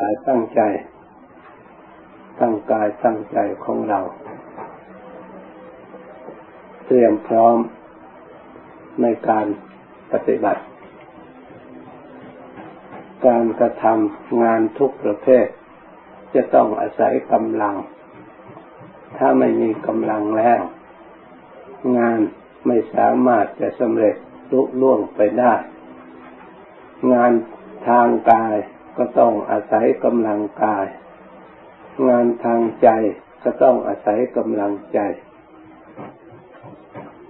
กายตั้งใจ ตั้งกายตั้งใจของเรา เตรียมพร้อมในการปฏิบัติ การกระทำงานทุกประเภท จะต้องอาศัยกำลัง ถ้าไม่มีกำลังแล้ว งานไม่สามารถจะสำเร็จลุล่วงไปได้ งานทางกาย ก็ต้องอาศัยกำลังกาย งานทางใจก็ต้องอาศัยกำลังใจ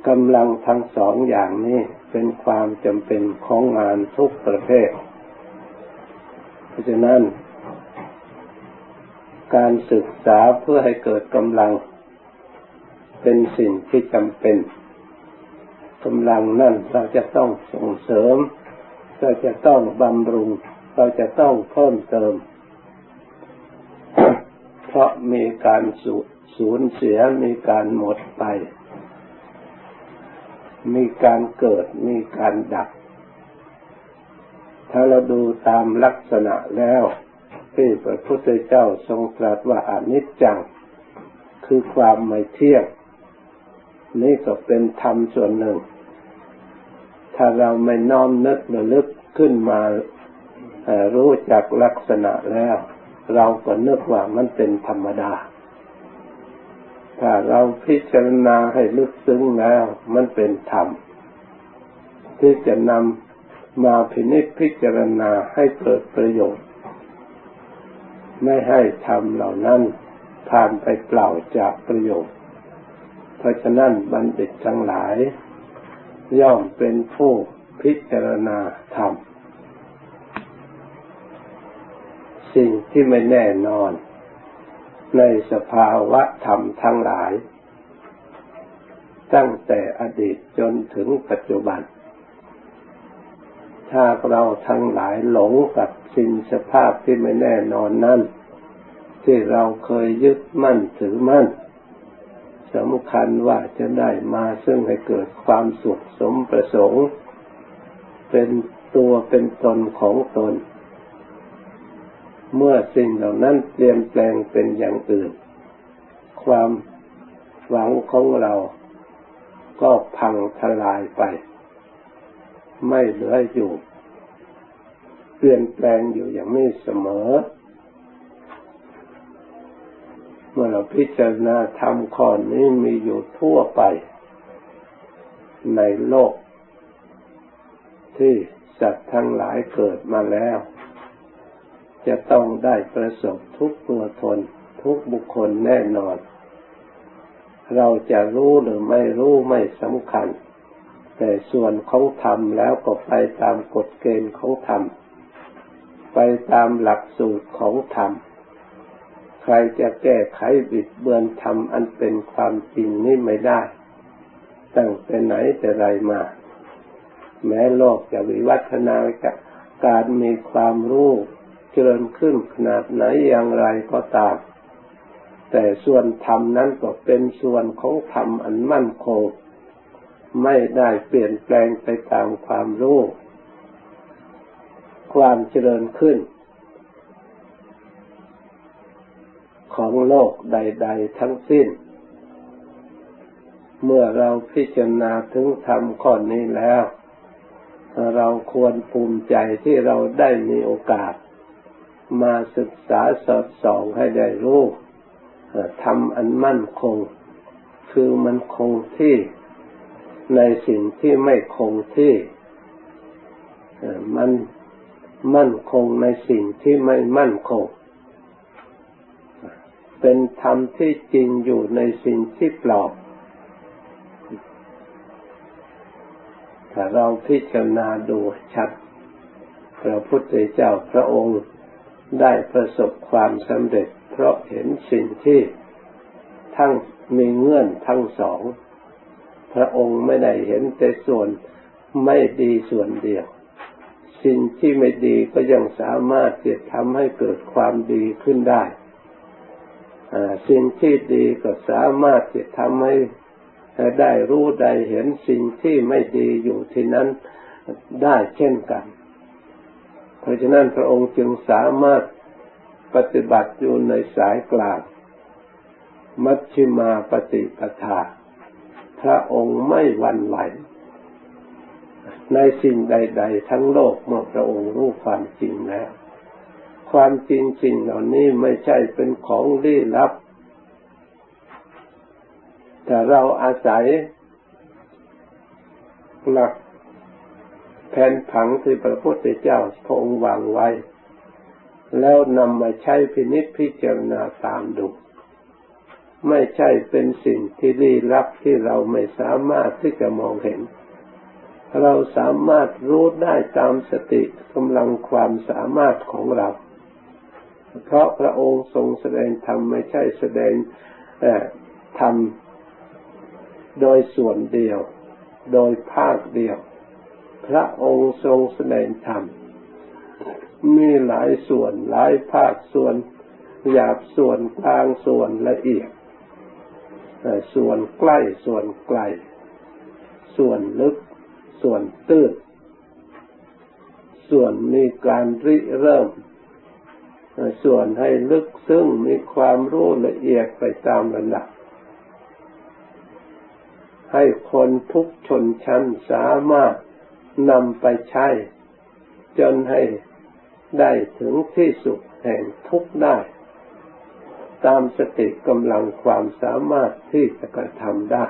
กำลังทั้งสองอย่างนี้เป็นความจำเป็นของงานทุกประเภท เพราะฉะนั้น การศึกษาเพื่อให้เกิดกำลัง เป็นสิ่งที่จำเป็นกำลังนั่นเราจะต้องส่งเสริม เราจะต้องบำรุง เราจะต้องเพิ่มเติม เพราะมีการสูญเสียมีการหมดไป มีการเกิดมีการดับ ถ้าเราดูตามลักษณะแล้วที่พระพุทธเจ้าทรงตรัสว่าอนิจจัง คือความไม่เที่ยง นี่ก็เป็นธรรมส่วนหนึ่ง ถ้าเราไม่น้อมนึกระลึกขึ้นมา รู้จักลักษณะแล้ว เราก็นึกว่ามันเป็นธรรมดา ถ้าเราพิจารณาให้ลึกซึ้งแล้ว มันเป็นธรรม ที่จะนำมาพินิจพิจารณาให้เกิดประโยชน์ ไม่ให้ธรรมเหล่านั้นผ่านไปเปล่าจากประโยชน์ เพราะฉะนั้นบัณฑิตทั้งหลาย ย่อมเป็นผู้พิจารณาธรรม สิ่งที่ไม่แน่นอน ในสภาวะธรรมทั้งหลาย ตั้งแต่อดีตจนถึงปัจจุบัน ถ้าเราทั้งหลายหลงกับสิ่งสภาพที่ไม่แน่นอนนั้นที่เราเคยยึดมั่นถือมั่นสำคัญว่าจะได้มาซึ่งให้เกิดความสุขสมประสงค์ เป็นตัวเป็นตนของตน เมื่อสิ่งเหล่านั้นเปลี่ยนแปลงเป็นอย่างอื่น ความหวังของเราก็พังทลายไป ไม่เหลืออยู่ เปลี่ยนแปลงอยู่อย่างนี้เสมอ เมื่อเราพิจารณาธรรมข้อนี้มีอยู่ทั่วไป ในโลก ที่สัตว์ทั้งหลายเกิดมาแล้ว จะต้องได้ประสบทุกตัวตนทุกบุคคลแน่นอน เราจะรู้หรือไม่รู้ไม่สำคัญ แต่ส่วนของธรรมแล้วก็ไปตามกฎเกณฑ์ของธรรม ไปตามหลักสูตรของธรรม ใครจะแก้ไขบิดเบือนทำอันเป็นความจริงนี้ไม่ได้ ตั้งแต่ไหนแต่ไรมา แม้โลกจะวิวัฒนาการมีความรู้ เจริญขึ้นขนาดไหนอย่างไรก็ตาม แต่ส่วนธรรมนั้นก็เป็นส่วนของธรรมอันมั่นคง ไม่ได้เปลี่ยนแปลงไปตามความรู้ความเจริญขึ้น ของโลกใด ๆ ทั้งสิ้น เมื่อเราพิจารณาถึงธรรมข้อนี้แล้ว เราควรภูมิใจที่เราได้มีโอกาส มาศึกษาสอดส่องให้ได้รู้ทำอันมั่นคง คือมันคงที่ในสิ่งที่ไม่คงที่มันมั่นคงในสิ่งที่ไม่มั่นคง เป็นธรรมที่จริงอยู่ในสิ่งที่ปลอบถ้าเราพิจารณาดูชัดพระพุทธเจ้าพระองค์ ได้ประสบความสำเร็จ เพราะเห็นสิ่งที่ทั้งมีเงื่อนทั้งสอง พระองค์ไม่ได้เห็นแต่ส่วนไม่ดีส่วนเดียว สิ่งที่ไม่ดีก็ยังสามารถจะทำให้เกิดความดีขึ้นได้สิ่งที่ดีก็สามารถจะทำให้ได้รู้ได้เห็นสิ่งที่ไม่ดีอยู่ที่นั้นได้เช่นกัน เพราะฉะนั้นพระองค์จึงสามารถปฏิบัติอยู่ในสายกลาง มัชฌิมาปฏิปทา พระองค์ไม่หวั่นไหว ในสิ่งใด ๆ ทั้งโลกเมื่อพระองค์รู้ความจริงแล้ว ความจริงสิ่งเหล่านี้ไม่ใช่เป็นของลี้ลับ แต่เราอาศัยหลัก แผนผังที่พระพุทธเจ้าพระองค์วางไว้ แล้วนำมาใช้พินิจพิจารณาตามดูไม่ใช่เป็นสิ่งที่ลี้ลับที่เราไม่สามารถที่จะมองเห็น เราสามารถรู้ได้ตามสติกำลังความสามารถของเรา เพราะพระองค์ทรงแสดงธรรมไม่ใช่แสดงธรรมโดยส่วนเดียว โดยภาคเดียว พระองค์ทรงแสดงธรรม มีหลายส่วนหลายภาคส่วนหยาบส่วนกลางส่วนละเอียด ส่วนใกล้ส่วนไกล ส่วนลึก ส่วนตื้น ส่วนมีการริเริ่ม ส่วนให้ลึกซึ้งมีความรู้ละเอียดไปตามระดับ ให้คนทุกชนชั้นสามารถ นำไปใช้ จนให้ได้ถึงที่สุดแห่งทุกได้ ตามสติกำลังความสามารถที่จะกระทำได้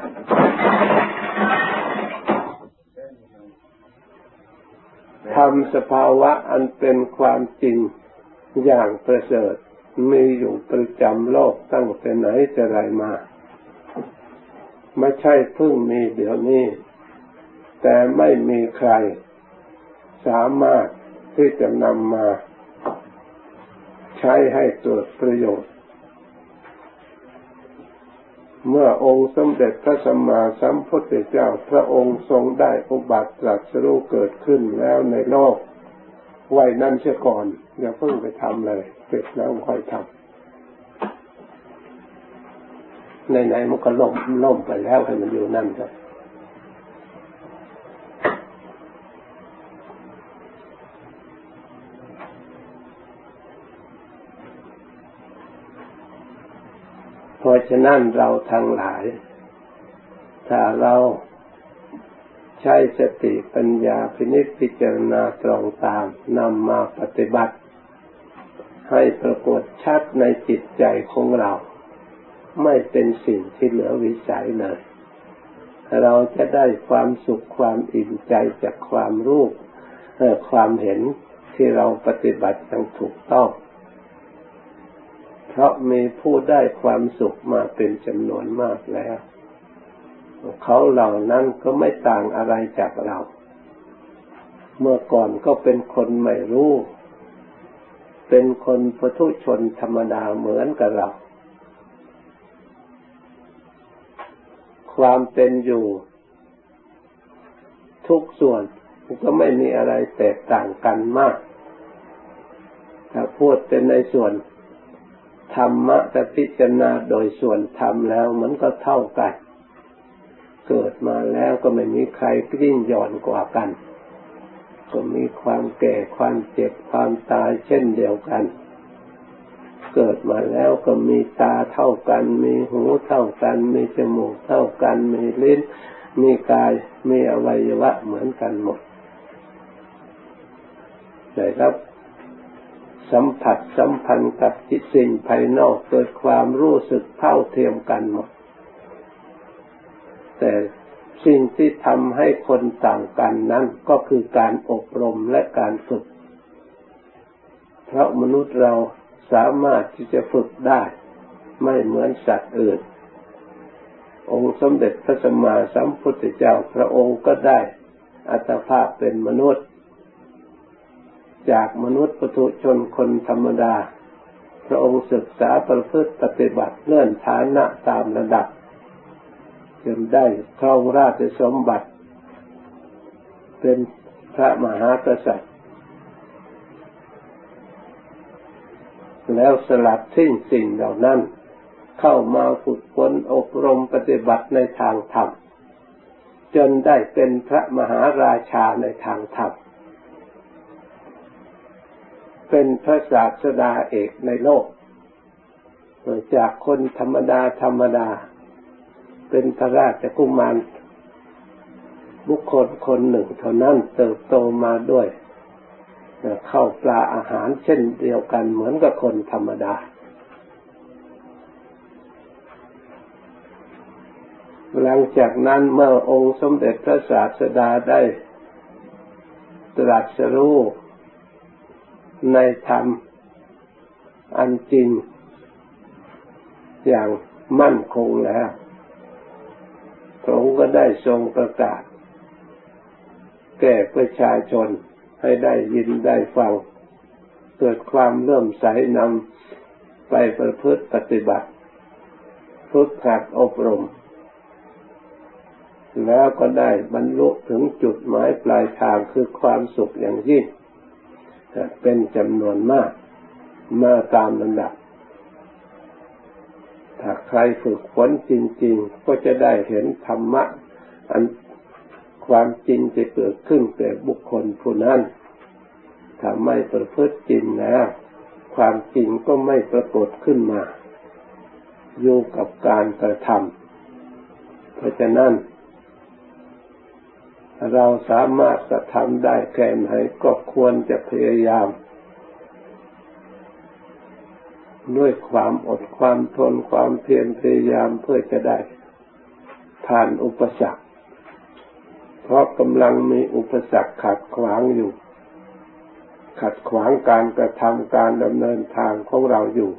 ทำสภาวะอันเป็นความจริงอย่างประเสริฐมีอยู่ประจำโลกตั้งแต่ไหนแต่ไรมา ไม่ใช่เพิ่งมีเดี๋ยวนี้ แต่ไม่มีใครสามารถที่จะนำมาใช้ให้เกิดประโยชน์ เมื่อองค์สมเด็จพระสัมมาสัมพุทธเจ้าพระองค์ทรงได้อุบัติตรัสรู้เกิดขึ้นแล้วในโลกไว้นั่นเสียก่อนอย่าเพิ่งไปทำเลยเสร็จแล้วค่อยทำไหนมันก็ล่มล่มไปแล้วให้มันอยู่นั่นเถอะ ราะฉะนั้นเราทั้งหลาย ถ้าเราใช้สติปัญญาพินิจพิจารณาตรองตามนำมาปฏิบัติ ให้ปรากฏชัดในจิตใจของเรา ไม่เป็นสิ่งที่เหลือวิสัยเลย เราจะได้ความสุขความอิ่มใจจากความรู้ความเห็นที่เราปฏิบัติอย่างถูกต้อง เพราะมีผู้ได้ความสุขมาเป็นจำนวนมากแล้ว เขาเหล่านั้นก็ไม่ต่างอะไรจากเรา เมื่อก่อนก็เป็นคนไม่รู้ เป็นคนปุถุชนธรรมดาเหมือนกับเรา ความเป็นอยู่ ทุกส่วนก็ไม่มีอะไรแตกต่างกันมาก ถ้าพูดเป็นในส่วน ธรรมะแต่พิจารณาโดยส่วนธรรมแล้วมันก็เท่ากัน เกิดมาแล้วก็ไม่มีใครกลิ้งย่อนกว่ากัน ก็มีความแก่ความเจ็บความตายเช่นเดียวกัน เกิดมาแล้วก็มีตาเท่ากัน มีหูเท่ากัน มีจมูกเท่ากัน มีลิ้น มีกาย มีอวัยวะเหมือนกันหมดได้รับ สัมผัสสัมพันธ์กับจิตสิ่งภายนอกเกิดความรู้สึกเท่าเทียมกันหมด แต่สิ่งที่ทำให้คนต่างกันนั้นก็คือการอบรมและการฝึก เพราะมนุษย์เราสามารถที่จะฝึกได้ ไม่เหมือนสัตว์อื่น องค์สมเด็จพระสัมมาสัมพุทธเจ้าพระองค์ก็ได้อัตภาพเป็นมนุษย์ จากมนุษย์ปุถุชนคนธรรมดา พระองค์ศึกษาประพฤติปฏิบัติเลื่อนฐานะตามระดับจนได้ครองราชสมบัติ เป็นพระมหากษัตริย์ แล้วสลัดทิ้งสิ่งเหล่านั้น เข้ามาฝึกฝนอบรมปฏิบัติในทางธรรมจนได้เป็นพระมหาราชาในทางธรรม เป็นพระศาสดาเอกในโลก จากคนธรรมดาธรรมดา เป็นพระราชกุมารบุคคลคนหนึ่งเท่านั้นเติบโตมาด้วยเข้าปลาอาหารเช่นเดียวกันเหมือนกับคนธรรมดา หลังจากนั้นเมื่อองค์สมเด็จพระศาสดาได้ตรัสรู้ ในธรรมอันจริง อย่างมั่นคงแล้วพระองค์ก็ได้ทรงประกาศ แก่ประชาชนให้ได้ยินได้ฟัง เกิดความเลื่มใสนำไปประพฤติปฏิบัติฝึกหัดอบรม แล้วก็ได้บรรลุถึงจุดหมายปลายทางคือความสุขอย่างยิ่ง เป็นจำนวนมาก มาตามลำดับ ถ้าใครฝึกฝนจริง ๆ ก็จะได้เห็นธรรมะ อันความจริงจะเกิดขึ้นแก่บุคคลผู้นั้นถ้าไม่ประพฤติจริงแล้ว ความจริงก็ไม่ปรากฏขึ้นมา อยู่กับการกระทำเพราะฉะนั้น เราสามารถกระทำได้แค่ไหนก็ควรจะพยายาม ด้วยความอดความทนความเพียรพยายามเพื่อจะได้ผ่านอุปสรรค เพราะกำลังมีอุปสรรคขัดขวางอยู่ ขัดขวางการกระทำการดำเนินทางของเราอยู่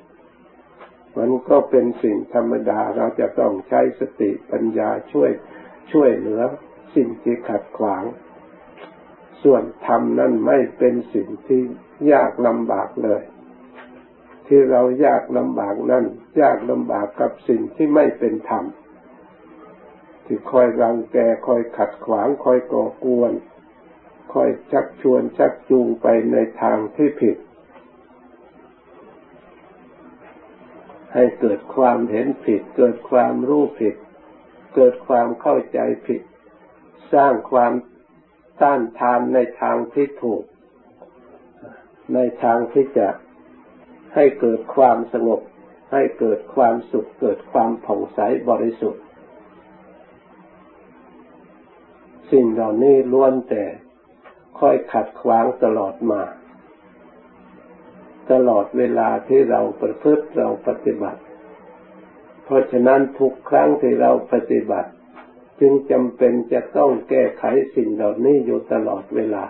มันก็เป็นสิ่งธรรมดาเราจะต้องใช้สติปัญญาช่วยช่วยเหลือ สิ่งที่ขัดขวาง ส่วนธรรมนั่นไม่เป็นสิ่งที่ยากลำบากเลย ที่เรายากลำบากนั่นยากลำบากกับสิ่งที่ไม่เป็นธรรมที่คอยรังแกคอยขัดขวางคอยก่อกวนคอยชักชวนชักจูงไปในทางที่ผิด ให้เกิดความเห็นผิด เกิดความรู้ผิด เกิดความเข้าใจผิด สร้างความต้านทานในทางที่ถูก ในทางที่จะให้เกิดความสงบ ให้เกิดความสุข เกิดความผ่องใสบริสุทธิ์ สิ่งเหล่านี้ล้วนแต่ค่อยขัดขวางตลอดมา ตลอดเวลาที่เราประพฤติเราปฏิบัติ เพราะฉะนั้นทุกครั้งที่เราปฏิบัติ จึงจำเป็นจะต้องแก้ไขสิ่งเหล่านี้อยู่ตลอดเวลา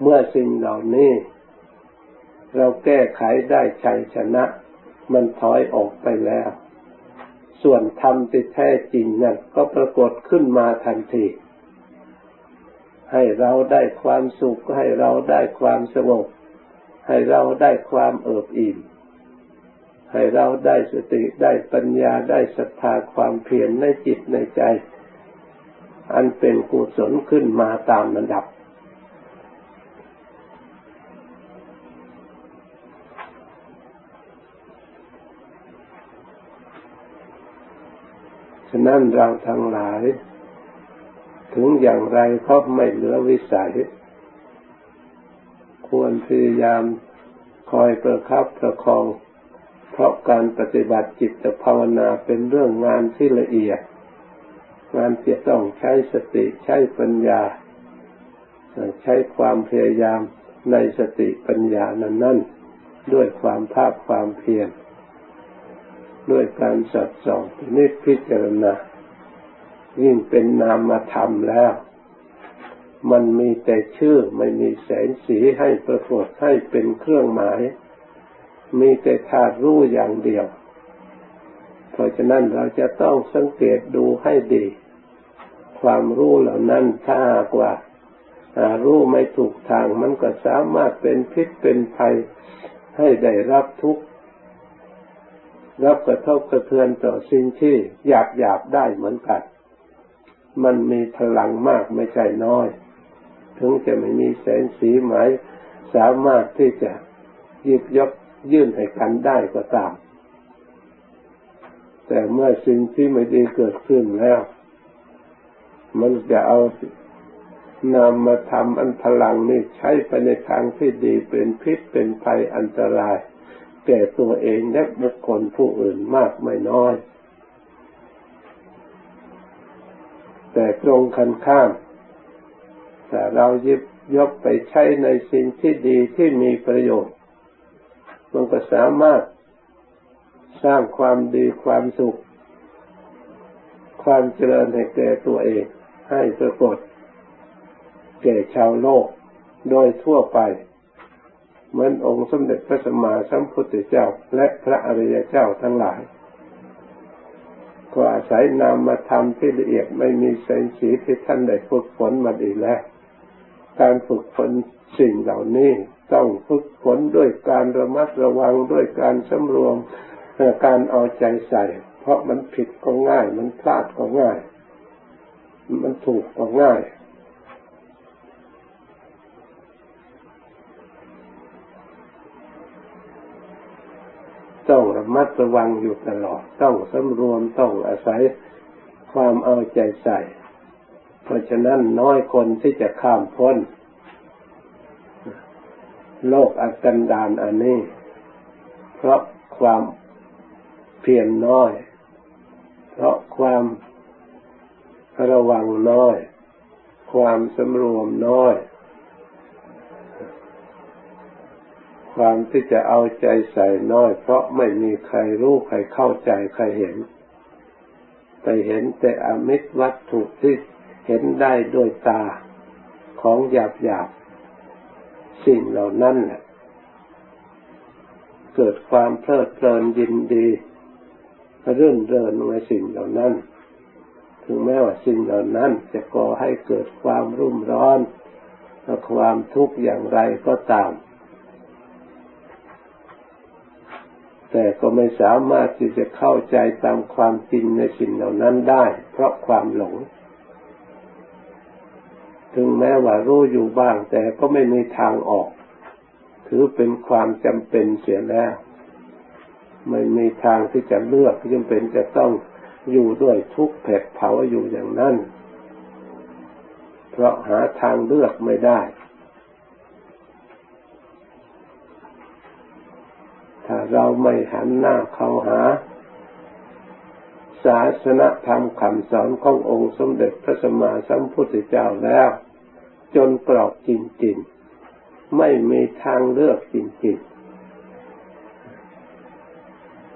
เมื่อสิ่งเหล่านี้ เราแก้ไขได้ชัยชนะ มันถอยออกไปแล้ว ส่วนธรรมที่แท้จริงนั้นก็ปรากฏขึ้นมาทันที ให้เราได้ความสุขให้เราได้ความสงบให้เราได้ความเอิบอิ่ม ให้เราได้สติได้ปัญญาได้ศรัทธาความเพียรในจิตในใจ อันเป็นกุศลขึ้นมาตามระดับ ฉะนั้นเราทั้งหลาย ถึงอย่างไรก็ไม่เหลือวิสัย ควรพยายามคอยประคับประคอง ราะการปฏิบัติจิตภาวนาเป็นเรื่องงานที่ละเอียด งานที่ต้องใช้สติใช้ปัญญา ใช้ความพยายามในสติปัญญานั้นนั่นด้วยความภาคความเพียรด้วยการสัดส่องนิพพิจารณายิ่งเป็นนามธรรมแล้ว มันมีแต่ชื่อไม่มีแสงสีให้ปรากฏให้เป็นเครื่องหมาย มีแต่ธาตุรู้อย่างเดียว เพราะฉะนั้นเราจะต้องสังเกตดูให้ดี ความรู้เหล่านั้นถ้าหากว่ารู้ไม่ถูกทางมันก็สามารถเป็นพิษเป็นภัยให้ได้รับทุกข์รับกระทบกระเทือนต่อสิ่งที่หยาบหยาบได้เหมือนกัน มันมีพลังมากไม่ใช่น้อย ถึงจะไม่มีแสงสีหมาย สามารถที่จะหยิบยก ยื่นให้กันได้ก็ตาม แต่เมื่อสิ่งที่ไม่ดีเกิดขึ้นแล้ว มันจะเอานำมาทำอันพลังนี่ใช้ไปในทางที่ดีเป็นพิษเป็นภัยอันตราย แก่ตัวเองและบุคคลผู้อื่นมากไม่น้อย แต่ตรงกันข้าม แต่เรายิบยกไปใช้ในสิ่งที่ดีที่มีประโยชน์ มันก็สามารถสร้างความดีความสุข ความเจริญให้แก่ตัวเอง ให้ปรากฏแก่ชาวโลกโดยทั่วไป เหมือนองค์สมเด็จพระสัมมาสัมพุทธเจ้า และพระอริยเจ้าทั้งหลายก็อาศัยนามมาทำที่ละเอียดไม่มีแสงสีที่ท่านได้ฝึกฝนมาดีแล้ว การฝึกฝนสิ่งเหล่านี้ ต้องฝึกฝนด้วยการระมัดระวังด้วยการสำรวมการเอาใจใส่ เพราะมันผิดก็ง่าย มันพลาดก็ง่าย มันถูกก็ง่ายต้องระมัดระวังอยู่ตลอด ต้องสำรวมต้องอาศัยความเอาใจใส่ เพราะฉะนั้นน้อยคนที่จะข้ามพ้น โลกอักันดานอันนี้ เพราะความเพียรน้อย เพราะความระวังน้อย ความสำรวมน้อย ความที่จะเอาใจใส่น้อย เพราะไม่มีใครรู้ใครเข้าใจใครเห็น ไปเห็นแต่อมิตรวัตถุที่เห็นได้ด้วยตาของหยาบหยาบ สิ่งเหล่านั้นแหละเกิดความเพลิดเพลินยินดีรื่นเริงในสิ่งเหล่านั้น ถึงแม้ว่าสิ่งเหล่านั้น จะก่อให้เกิดความรุ่มร้อนและความทุกข์อย่างไรก็ตาม แต่ก็ไม่สามารถที่จะเข้าใจตามความจริงในสิ่งเหล่านั้นได้ เพราะความหลง ถึงแม้ว่ารู้อยู่บ้าง แต่ก็ไม่มีทางออก ถือเป็นความจำเป็นเสียแล้วไม่มีทางที่จะเลือกจำเป็นจะต้องอยู่ด้วยทุกเผ็ดเผาอยู่อย่างนั้น เพราะหาทางเลือกไม่ได้ ถ้าเราไม่หันหน้าเข้าหา ศาสนธรรมคำสอนขององค์สมเด็จพระสัมมาสัมพุทธเจ้าแล้ว จนกรอบจริงๆ ไม่มีทางเลือกจริงๆ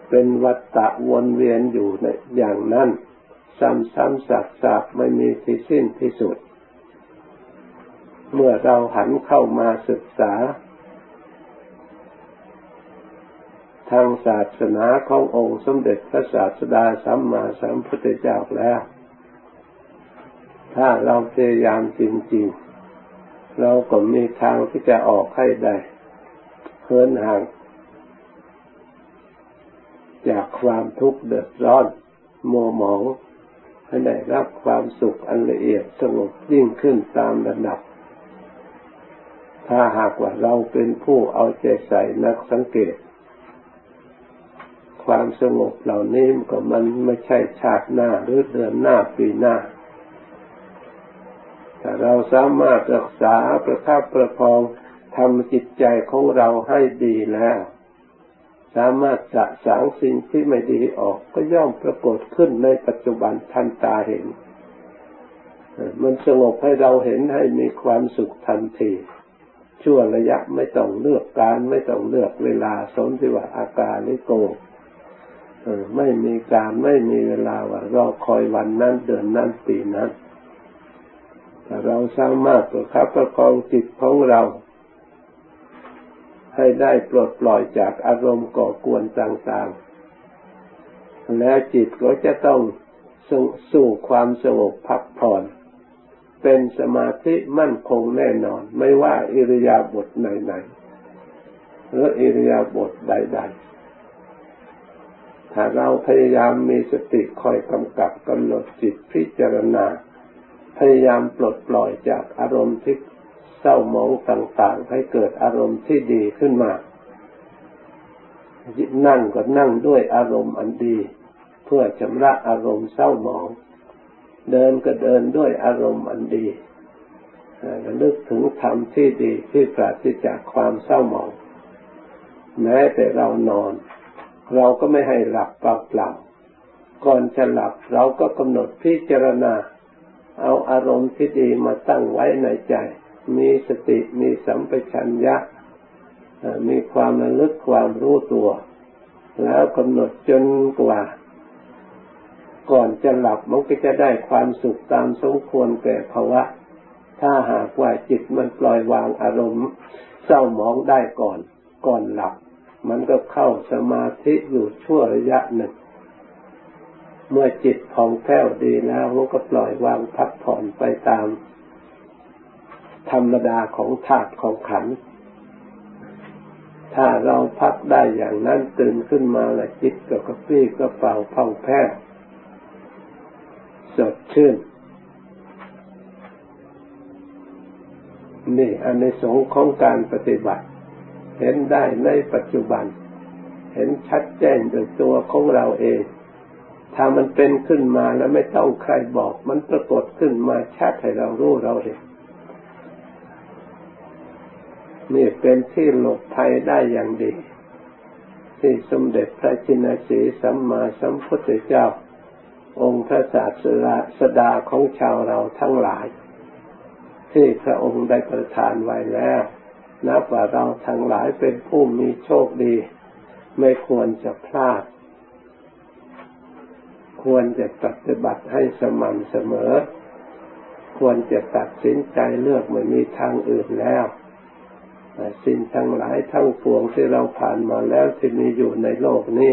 เป็นวัฏฏะวนเวียนอยู่ในอย่างนั้น ซ้ำๆสักๆไม่มีที่สิ้นที่สุด เมื่อเราหันเข้ามาศึกษา ทางศาสนาขององค์สมเด็จพระศาสดาสัมมาสัมพุทธเจ้าแล้ว ถ้าเราพยายามจริง ๆ เราก็มีทางที่จะออกให้ได้เพินห่าง จากความทุกข์เดือดร้อนมัวหมองให้ได้รับความสุขอันละเอียดสงบยิ่งขึ้นตามระดับ ถ้าหากว่าเราเป็นผู้เอาใจใส่นักสังเกต ความสงบเหล่านี้ก็มันไม่ใช่ชาติหน้าหรือเดือนหน้าปีหน้าถ้าเราสามารถรักษาประคับประคองทำจิตใจของเราให้ดีแล้ว สามารถสะสางสิ่งที่ไม่ดีออกก็ย่อมปรากฏขึ้นในปัจจุบันทันตาเห็น มันสงบให้เราเห็นให้มีความสุขทันที ชั่วระยะไม่ต้องเลือกการไม่ต้องเลือกเวลาสมที่ว่าอาการลิโก ไม่มีการไม่มีเวลาว่ารอคอยวันนั้นเดือนนั้นปีนั้นถ้าเราสามารถประคับประคองจิตของเรา ให้ได้ปลดปล่อยจากอารมณ์ก่อกวนต่างๆ แล้วจิตก็จะต้องสู่ความสงบพักผ่อน เป็นสมาธิมั่นคงแน่นอน ไม่ว่าอิริยาบถไหนๆหรืออิริยาบถใด ๆ ถ้าเราพยายามมีสติคอยกำกับกำหนดจิตพิจารณา พยายามปลดปล่อยจากอารมณ์ที่เศร้าหมองต่างๆ ให้เกิดอารมณ์ที่ดีขึ้นมานั่งก็นั่งด้วยอารมณ์อันดี เพื่อชำระอารมณ์เศร้าหมอง เดินก็เดินด้วยอารมณ์อันดีระลึกถึงธรรมที่ดีที่ปราศจากความเศร้าหมอง แม้แต่เรานอน เราก็ไม่ให้หลับเปล่าก่อนจะหลับเราก็กำหนดพิจารณา เอาอารมณ์ที่ดีมาตั้งไว้ในใจ มีสติมีสัมปชัญญะมีความระลึกความรู้ตัว แล้วกำหนดจนกว่า ก่อนจะหลับมันก็จะได้ความสุขตามสมควรแก่ภาวะ ถ้าหากว่าจิตมันปล่อยวางอารมณ์เศร้าหมองได้ก่อน ก่อนหลับ มันก็เข้าสมาธิอยู่ชั่วระยะหนึ่ง เมื่อจิตผ่องแผ้วดีแล้วมันก็ปล่อยวางพักผ่อนไปตาม ธรรมดาของธาตุของขันธ์ถ้าเราพักได้อย่างนั้นตื่นขึ้นมาละจิตก็กระปี้กระเป๋าพ่องแผ้วสดชื่นนี่อันในสงของการปฏิบัติ เห็นได้ในปัจจุบัน เห็นชัดแจ้งโดยตัวของเราเอง ถ้ามันเป็นขึ้นมาแล้วไม่ต้องใครบอก มันปรากฏขึ้นมาชัดให้เรารู้เราเห็นนี่เป็นที่หลบภัยได้อย่างดี ที่สมเด็จพระจินสีสัมมาสัมพุทธเจ้า องค์พระศาสดาสดาของชาวเราทั้งหลาย ที่พระองค์ได้ประทานไว้แล้ว นับว่าเราทั้งหลายเป็นผู้มีโชคดี ไม่ควรจะพลาด ควรจะปฏิบัติให้สม่ำเสมอ ควรจะตัดสินใจเลือกไม่มีทางอื่นแล้วสิ่งทั้งหลายทั้งปวงที่เราผ่านมาแล้วที่มีอยู่ในโลกนี้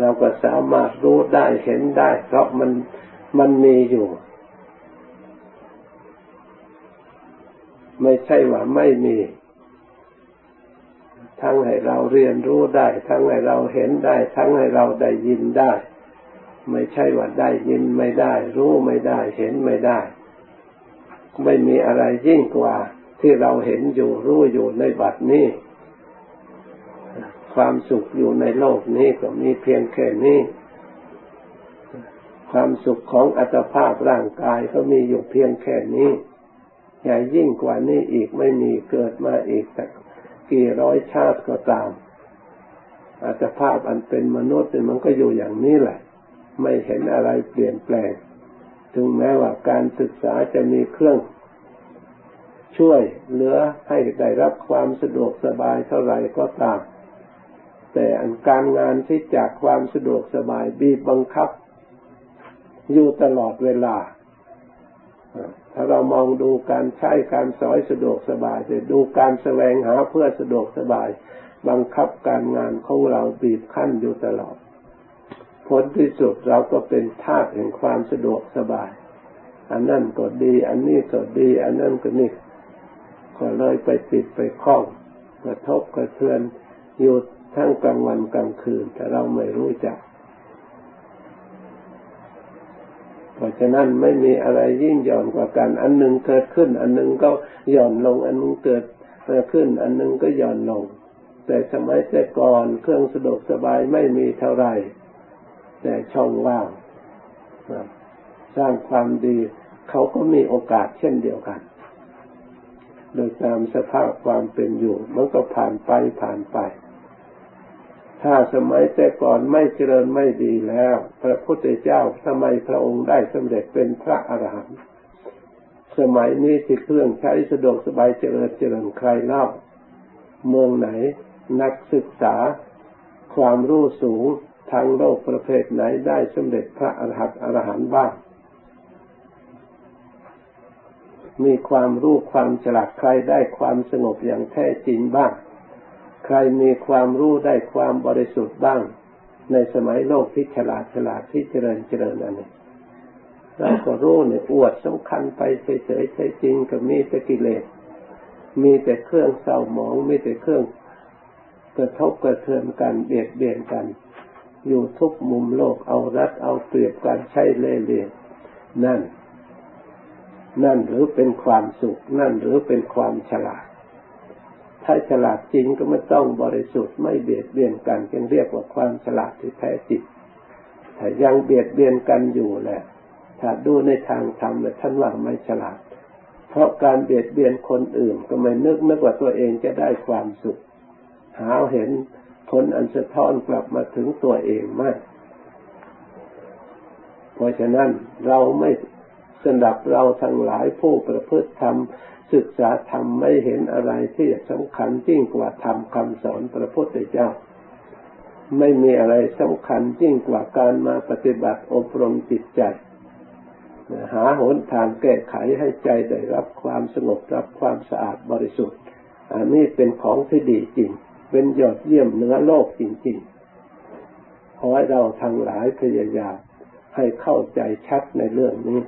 เราก็สามารถรู้ได้เห็นได้ เพราะมันมันมีอยู่ ไม่ใช่ว่าไม่มีทั้งให้เราเรียนรู้ได้ ทั้งให้เราเห็นได้ ทั้งให้เราได้ยินได้ ไม่ใช่ว่าได้ยินไม่ได้ รู้ไม่ได้ เห็นไม่ได้ ไม่มีอะไรยิ่งกว่า ที่เราเห็นอยู่รู้อยู่ในบัดนี้ ความสุขอยู่ในโลกนี้ก็มีเพียงแค่นี้ ความสุขของอัตภาพร่างกายก็มีอยู่เพียงแค่นี้ ใหญ่ยิ่งกว่านี้อีกไม่มีเกิดมาอีกแต่กี่ร้อยชาติก็ตามอัตภาพอันเป็นมนุษย์มันก็อยู่อย่างนี้แหละ ไม่เห็นอะไรเปลี่ยนแปลง ถึงแม้ว่าการศึกษาจะมีเครื่อง ช่วยเหลือให้ได้รับความสะดวกสบายเท่าไหร่ก็ตาม แต่อันการงานที่จากความสะดวกสบายบีบบังคับ อยู่ตลอดเวลา ถ้าเรามองดูการใช้การสอยสะดวกสบายจะดูการแสวงหาเพื่อสะดวกสบาย บังคับการงานของเราบีบคั้นอยู่ตลอด ผลที่สุดเราก็เป็นทาสแห่งความสะดวกสบาย อันนั้นก็ดี อันนี้ก็ดี อันนั้นก็นี่ก็เลยไปติดไปคล้อง กระทบกระเทือนอยู่ทั้งกลางวันกลางคืน แต่เราไม่รู้จัก เพราะฉะนั้นไม่มีอะไรยิ่งหย่อนกว่ากัน อันหนึ่งเกิดขึ้น อันหนึ่งก็หย่อนลง อันนึงเกิดขึ้น อันหนึ่งก็หย่อนลง แต่สมัยแต่ก่อนเครื่องสะดวกสบายไม่มีเท่าไหร่ แต่ช่องว่างสร้างความดีเขาก็มีโอกาสเช่นเดียวกัน โดยตามสภาพความเป็นอยู่ มันก็ผ่านไปผ่านไป ถ้าสมัยแต่ก่อนไม่เจริญไม่ดีแล้ว พระพุทธเจ้าทำไมพระองค์ได้สำเร็จเป็นพระอรหันต์สมัยนี้ที่เครื่องใช้สะดวกสบายเจริญเจริญใครเล่า เมืองไหน นักศึกษา ความรู้สูงทางโลกประเภทไหนได้สำเร็จพระอรหันต์อรหันต์บ้าง มีความรู้ความฉลาดใครได้ความสงบอย่างแท้จริงบ้าง ใครมีความรู้ได้ความบริสุทธิ์บ้าง ในสมัยโลกที่ฉลาดฉลาดที่เจริญเจริญอันนี้เราก็รู้เนี่ยอวดสำคัญไปเฉยๆใช่จริงก็มีแต่กิเลส มีแต่เครื่องเศร้าหมอง มีแต่เครื่องกระทบกระเทือนกันเบียดเบียนกัน อยู่ทุกมุมโลกเอารัดเอาเปรียบกันใช้เล่ห์เหลี่ยมนั่น นั่นหรือเป็นความสุข นั่นหรือเป็นความฉลาด ถ้าฉลาดจริงก็ไม่ต้องบริสุทธิ์ไม่เบียดเบียนกันจึงเรียกว่าความฉลาดที่แท้จริงถ้ายังเบียดเบียนกันอยู่แหละถ้าดูในทางธรรมแล้วท่านว่าไม่ฉลาด เพราะการเบียดเบียนคนอื่น ก็ไม่นึกนึกว่าตัวเองจะได้ความสุข หาเห็นผลอันสะท้อนกลับมาถึงตัวเองมากเพราะฉะนั้นเราไม่สนับเราทั้งหลายผู้ประพฤติธรรม ศึกษาธรรมไม่เห็นอะไรที่สำคัญยิ่งกว่าธรรมคำสอนพระพุทธเจ้า ไม่มีอะไรสำคัญยิ่งกว่าการมาปฏิบัติอบรมจิตใจ หาหนทางแก้ไขให้ใจได้รับความสงบรับความสะอาดบริสุทธิ์ อันนี้เป็นของที่ดีจริง เป็นยอดเยี่ยมเหนือโลกจริงๆขอให้เราทั้งหลายพยายามให้เข้าใจชัดในเรื่องนี้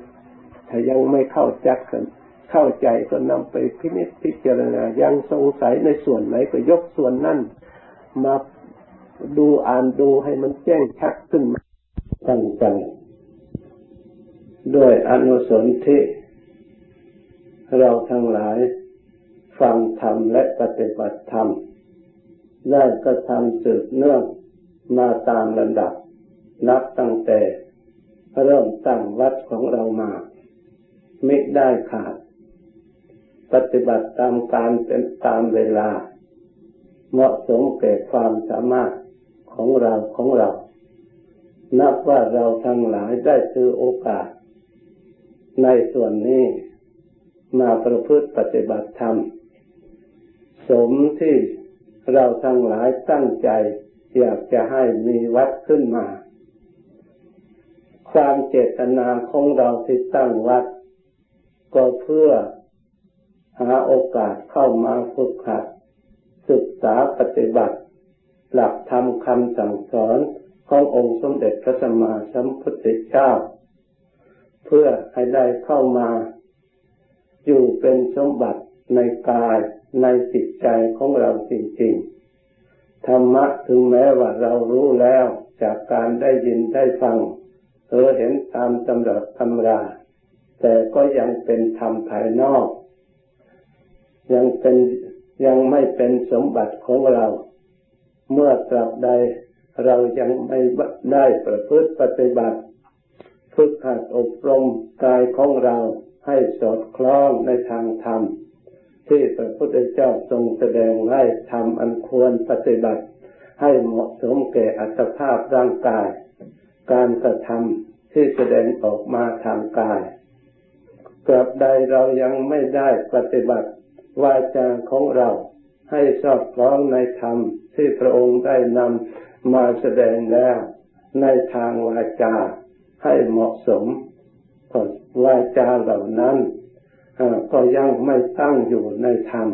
ถ้ายังไม่เข้าใจกัน เข้าใจก็นำไปพินิจพิจารณายังสงสัยในส่วนไหนก็ยกส่วนนั้นมาดูอ่านดูให้มันแจ้งชัดขึ้นมาตั้งใจด้วยอนุสนธิเราทั้งหลายฟังธรรมและปฏิบัติธรรมได้กระทำสืบเนื่องมาตามลำดับ นับตั้งแต่เริ่มตั้งวัดของเรามา ไม่ได้ขาด ปฏิบัติตามการเป็นตามเวลา เหมาะสมแก่ความสามารถของเราของเรา นับว่าเราทั้งหลายได้ซื้อโอกาส ในส่วนนี้มาประพฤติปฏิบัติธรรม สมที่เราทั้งหลายตั้งใจอยากจะให้มีวัดขึ้นมา ความเจตนาของเราที่ตั้งวัด ก็เพื่อ หาโอกาสเข้ามาฝึกหัด ศึกษาปฏิบัติ หลักธรรมคำสั่งสอนขององค์สมเด็จพระสัมมาสัมพุทธเจ้า เพื่อให้ได้เข้ามา อยู่เป็นสมบัติในกายในจิตใจของเราจริงๆ ธรรมะถึงแม้ว่าเรารู้แล้วจากการได้ยินได้ฟังเออเห็นตามตำรับตำรา แต่ก็ยังเป็นธรรมภายนอก ยังเป็นยังไม่เป็นสมบัติของเรา เมื่อตราบใดเรายังไม่ได้ประพฤติปฏิบัติฝึกหัดอบรมกายของเราให้สอดคล้องในทางธรรม ที่พระพุทธเจ้าทรงแสดงไว้ทำอันควรปฏิบัติ ให้เหมาะสมแก่อัตภาพร่างกาย การกระทำที่แสดงออกมาทางกายกลับใดเรายังไม่ได้ปฏิบัติ วาจาของเราให้สอดคล้องในธรรมที่พระองค์ได้นำมาแสดงแล้ว ในทางวาจาให้เหมาะสมก็วาจาเหล่านั้นก็ยังไม่ตั้งอยู่ในธรรม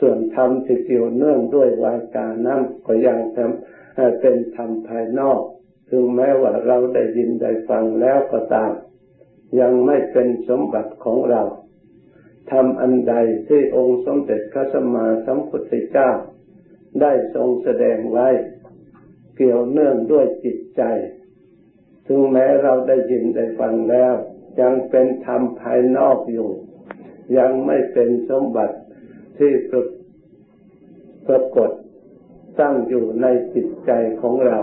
ส่วนธรรมที่เกี่ยวเนื่องด้วยวาจานั้นก็ยังเป็นธรรมภายนอก ถึงแม้ว่าเราได้ยินได้ฟังแล้วก็ตาม ยังไม่เป็นสมบัติของเรา ทำอันใดที่องค์สมเด็จพระสัมมาสัมพุทธเจ้า ได้ทรงแสดงไว้ เกี่ยวเนื่องด้วยจิตใจ ถึงแม้เราได้ยินได้ฟังแล้ว ยังเป็นธรรมภายนอกอยู่ ยังไม่เป็นสมบัติที่ปรากฏตั้งอยู่ในจิตใจของเรา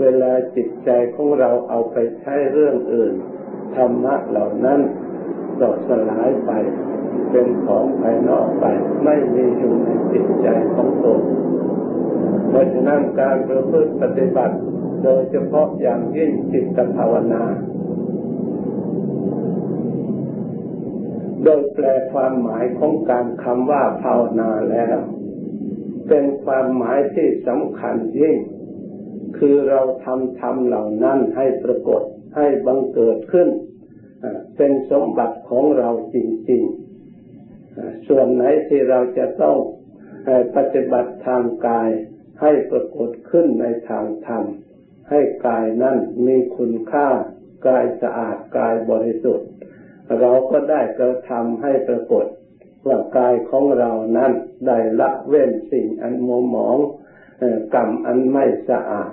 เวลาจิตใจของเราเอาไปใช้เรื่องอื่น ธรรมะเหล่านั้น ก็สลายไป เป็นของภายนอกไป ไม่มีอยู่ในจิตใจของตนเพราะฉะนั้นการประพฤติปฏิบัติ โดยเฉพาะอย่างยิ่งจิตภาวนา โดยแปลความหมายของการคำว่าภาวนาแล้ว เป็นความหมายที่สำคัญยิ่ง คือเราทำทำเหล่านั้นให้ปรากฏให้บังเกิดขึ้น เป็นสมบัติของเราจริงๆ ส่วนไหนที่เราจะต้องปฏิบัติทางกายให้ปรากฏขึ้นในทางธรรม ให้กายนั้นมีคุณค่ากายสะอาดกายบริสุทธิ์ เราก็ได้กระทำให้ปรากฏว่ากายของเรานั้นได้ละเว้นสิ่งอันมัวหมองกรรมอันไม่สะอาด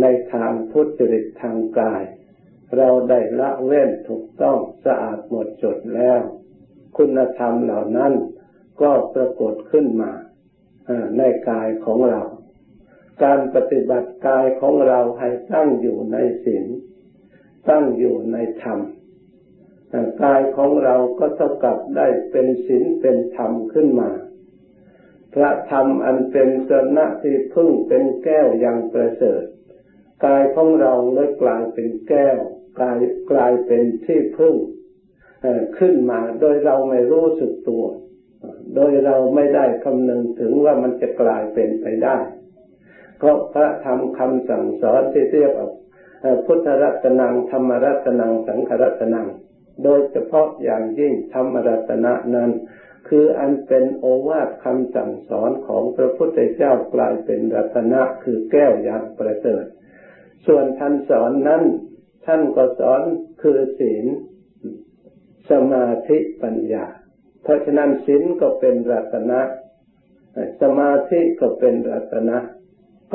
ในทางพุทธจริตทางกาย เราได้ละเว้นถูกต้องสะอาดหมดจดแล้ว คุณธรรมเหล่านั้นก็ปรากฏขึ้นมาในกายของเรา การปฏิบัติกายของเราให้ตั้งอยู่ในศีลตั้งอยู่ในธรรมกายของเราก็เท่ากับได้เป็นศีลเป็นธรรมขึ้นมา พระธรรมอันเป็นสนะที่พึ่งเป็นแก้วอย่างประเสริฐกายของเราเลยกลายเป็นแก้ว กลายกลายเป็นที่พึ่งขึ้นมาโดยเราไม่รู้สึกตัว โดยเราไม่ได้คำนึงถึงว่ามันจะกลายเป็นไปได้เพราะพระธรรมคำสั่งสอนที่เรียกว่าพุทธรัตนังธรรมรัตนังสังขรัตนัง โดยเฉพาะอย่างยิ่งธรรมรัตนะนั้น คืออันเป็นโอวาทคำสั่งสอนของพระพุทธเจ้ากลายเป็นรัตนะคือแก้วอย่างประเสริฐ ส่วนท่านสอนนั้น ท่านก็สอนคือศีลสมาธิปัญญา เพราะฉะนั้นศีลก็เป็นรัตนะ สมาธิก็เป็นรัตนะ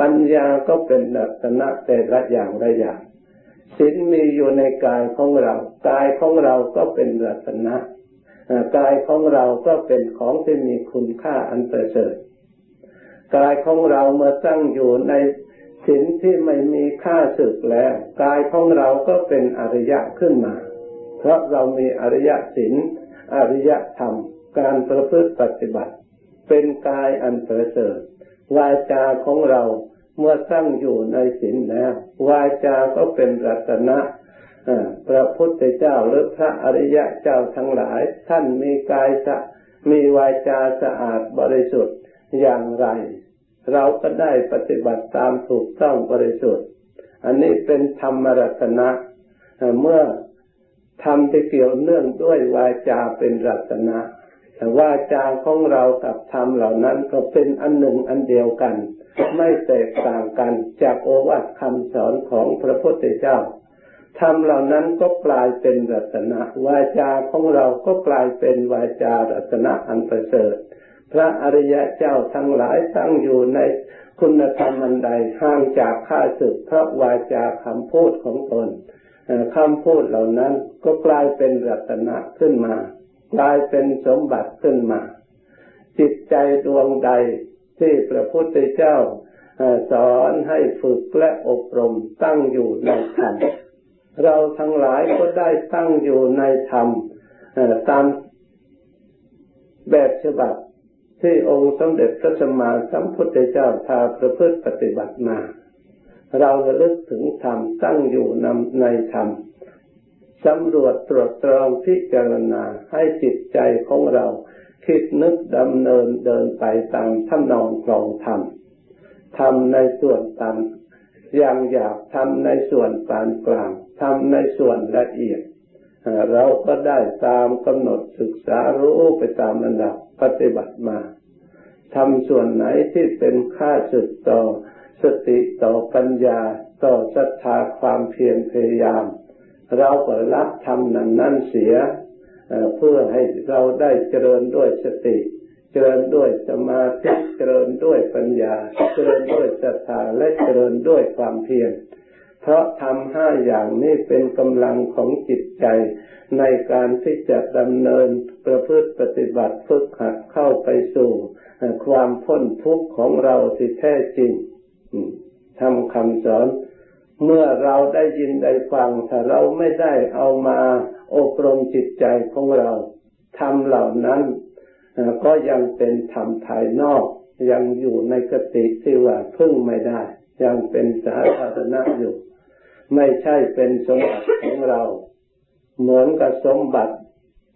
ปัญญาก็เป็นรัตนะแต่ละอย่างละอย่างศีลมีอยู่ในกายของเรา กายของเราก็เป็นรัตนะกายของเราก็เป็นของที่มีคุณค่าอันประเสริฐกายของเราเมื่อตั้งอยู่ใน ศีลที่ไม่มีค่าสึกแล้วกายของเราก็เป็นอริยะขึ้นมา เพราะเรามีอริยศีลอริยธรรม การประพฤติปฏิบัติ เป็นกายอันประเสริฐวาจาของเราเมื่อตั้งอยู่ในศีลแล้ววาจาก็เป็นรัตนะพระพุทธเจ้าหรือพระอริยะเจ้าทั้งหลาย ท่านมีกายสะมีวาจาสะอาดบริสุทธิ์อย่างไร เราก็ได้ปฏิบัติตามถูกต้องบริสุทธิ์ อันนี้เป็นธรรมรัตนะเมื่อทำที่เกี่ยวเนื่องด้วยวาจาเป็นรัตนะแต่วาจาของเรากับธรรมเหล่านั้นก็เป็นอันหนึ่งอันเดียวกัน ไม่แตกต่างกันจากโอวาทคำสอนของพระพุทธเจ้าธรรมเหล่านั้นก็กลายเป็นรัตนะ วาจาของเราก็กลายเป็นวาจารัตนะอันประเสริฐ พระอริยะเจ้าทั้งหลายตั้งอยู่ในคุณธรรมอันใดห่างจากข้าศึกพระวาจาคำพูดของตนคำพูดเหล่านั้นก็กลายเป็นรัตนะขึ้นมา กลายเป็นสมบัติขึ้นมา จิตใจดวงใดที่พระพุทธเจ้าสอนให้ฝึกและอบรมตั้งอยู่ในธรรมเราทั้งหลายก็ได้ตั้งอยู่ในธรรมตามแบบฉบับ ที่องค์สมเด็จพระสัมมาสัมพุทธเจ้าพาประพฤติปฏิบัติมา เราระลึกถึงธรรมตั้งอยู่นำในธรรมสำรวจตรวจตรองพิจารณาให้จิตใจของเราคิดนึกดำเนินเดินไปตามท่านองครองธรรมทำในส่วนตามอย่างอยากทำในส่วนปานกลางทำในส่วนละเอียด เราก็ได้ตามกำหนดศึกษารู้ไปตามระดับปฏิบัติมาทำส่วนไหนที่เป็นค่าสุดต่อสติต่อปัญญา ต่อศรัทธาความเพียรพยายาม เราก็รับทำนั้นนั่นเสียเพื่อให้เราได้เจริญด้วยสติ เจริญด้วยสมาธิเจริญด้วยปัญญา เจริญด้วยศรัทธาและเจริญด้วยความเพียร เพราะทำห้าอย่างนี้เป็นกำลังของจิตใจในการที่จะดำเนินประพฤติปฏิบัติฝึกหัดเข้าไปสู่ ความพ้นทุกข์ของเราที่แท้จริงทำคำสอน เมื่อเราได้ยินได้ฟังถ้าเราไม่ได้เอามาอบรมจิตใจของเราทำเหล่านั้นก็ยังเป็นธรรมภายนอกยังอยู่ในกติที่ว่าพึ่งไม่ได้ ยังเป็นสาธารณะอยู่ ไม่ใช่เป็นสมบัติของเรา เหมือนกับสมบัติ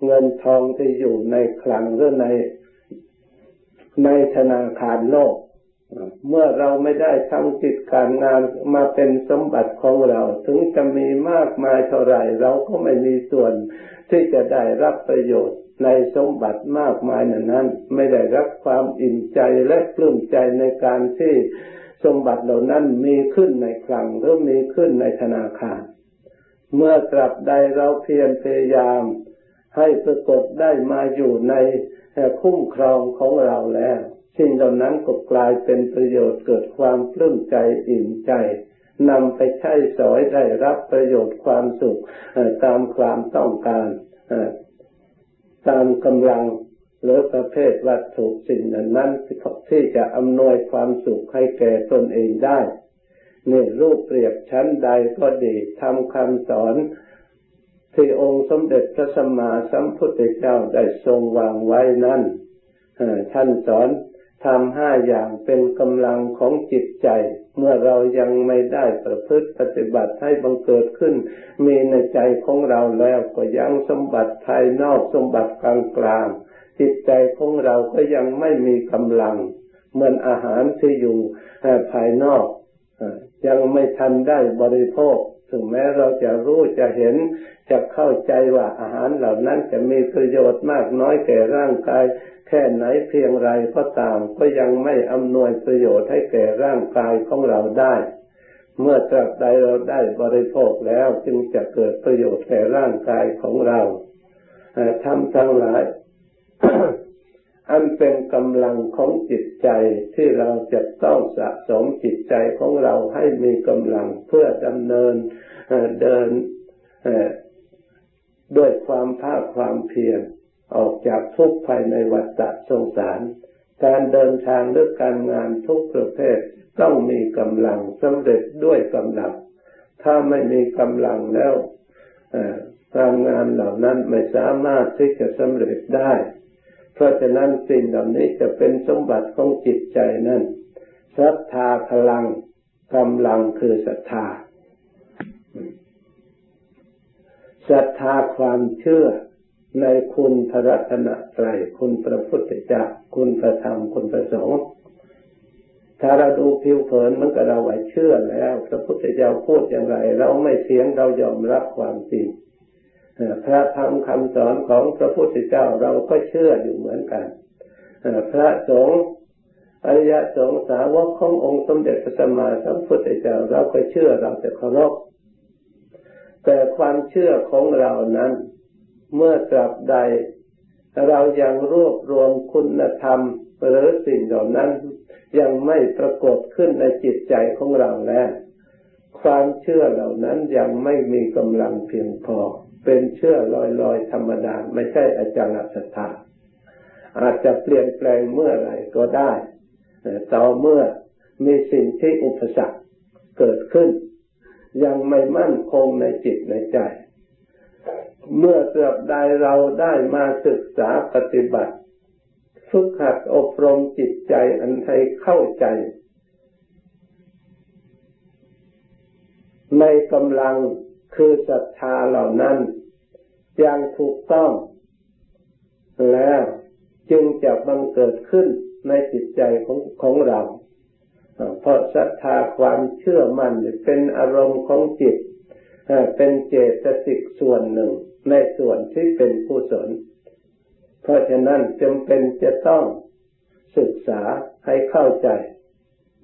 เงินทองที่อยู่ในคลังหรือในในธนาคารโลก เมื่อเราไม่ได้ทำกิจการงานมาเป็นสมบัติของเรา ถึงจะมีมากมายเท่าไรเราก็ไม่มีส่วนที่จะได้รับประโยชน์ในสมบัติมากมายนั้น ไม่ได้รับความอิ่มใจและปลื้มใจในการที่ สมบัติเหล่านั้นมีขึ้นในคลังหรือมีขึ้นในธนาคาร เมื่อกลับใดเราเพียรพยายาม ให้ปรากฏได้มาอยู่ในคุ้มครองของเราแล้วสิ่งเหล่านั้นก็กลายเป็นประโยชน์เกิดความปลื้มใจอิ่มใจนำไปใช้สอยได้รับประโยชน์ความสุขตามความต้องการตามกำลัง หรือประเภทวัตถุสิ่งนั้นที่จะอำนวยความสุขให้แก่ตนเองได้นี่รูปเปรียบชั้นใดก็ดีทำคำสอนที่องค์สมเด็จพระสัมมาสัมพุทธเจ้าได้ทรงวางไว้นั้นท่านสอนทำห้าอย่างเป็นกำลังของจิตใจ เมื่อเรายังไม่ได้ประพฤติปฏิบัติให้บังเกิดขึ้น มีในใจของเราแล้วก็ยังสมบัติภายนอกสมบัติกลางกลาง จิตใจของเราก็ยังไม่มีกำลัง เหมือนอาหารที่อยู่ภายนอกยังไม่ทันได้บริโภค ถึงแม้เราจะรู้จะเห็นจะเข้าใจว่าอาหารเหล่านั้นจะมีประโยชน์มากน้อยแก่ร่างกาย แค่ไหนเพียงไรก็ตามก็ยังไม่อำนวยประโยชน์ให้แก่ร่างกายของเราได้ เมื่อตราบใดเราได้บริโภคแล้วจึงจะเกิดประโยชน์แก่ร่างกายของเราทำทั้งหลาย อันเป็นกำลังของจิตใจที่เราจะต้องสะสมจิตใจของเราให้มีกำลังเพื่อดำเนินเดินด้วยความภาคความเพียรออกจากทุกข์ภายในวัฏสงสาร การเดินทางหรือการงานทุกประเภทต้องมีกำลังสำเร็จด้วยกำลัง ถ้าไม่มีกำลังแล้วการงานเหล่านั้นไม่สามารถที่จะสำเร็จได้ เพราะฉะนั้นสิ่งเหล่านี้จะเป็นสมบัติของจิตใจนั่นศรัทธาพลังกำลังคือศรัทธาศรัทธาความเชื่อในคุณพระรัตนตรัยคุณพระพุทธเจ้าคุณพระธรรมคุณพระสงฆ์ถ้าเราดูผิวเผินมันก็เราไหวเชื่อแล้ว พระพุทธเจ้าพูดอย่างไร เราไม่เถียงเรายอมรับความจริง พระธรรมคำสอนของพระพุทธเจ้าเราก็เชื่ออยู่เหมือนกันพระสงฆ์อริยสงฆ์สาวกขององค์สมเด็จพระสัมมาสัมพุทธเจ้าเราก็เชื่อเราจะเคารพแต่ความเชื่อของเรานั้น เมื่อตราบใด เรายังรวบรวมคุณธรรมหรือสิ่งเหล่านั้น ยังไม่ปรากฏขึ้นในจิตใจของเราแล้ว ความเชื่อเหล่านั้นยังไม่มีกำลังเพียงพอ เป็นเชื่อลอยๆธรรมดา ไม่ใช่อาจารย์ศรัทธาอาจจะเปลี่ยนแปลงเมื่อไรก็ได้ต่อเมื่อมีสิ่งที่อุปสรรคเกิดขึ้น ยังไม่มั่นคงในจิตในใจ เมื่อเกิดใดเราได้มาศึกษาปฏิบัติ ฝึกหัดอบรมจิตใจอันให้เข้าใจ ในกำลัง คือศรัทธาเหล่านั้นอย่างถูกต้อง แล้วจึงจะบังเกิดขึ้นในจิตใจของของเรา เพราะศรัทธาความเชื่อมั่นเป็นอารมณ์ของจิต เป็นเจตสิกส่วนหนึ่งในส่วนที่เป็นกุศลเพราะฉะนั้นจำเป็นจะต้องศึกษาให้เข้าใจ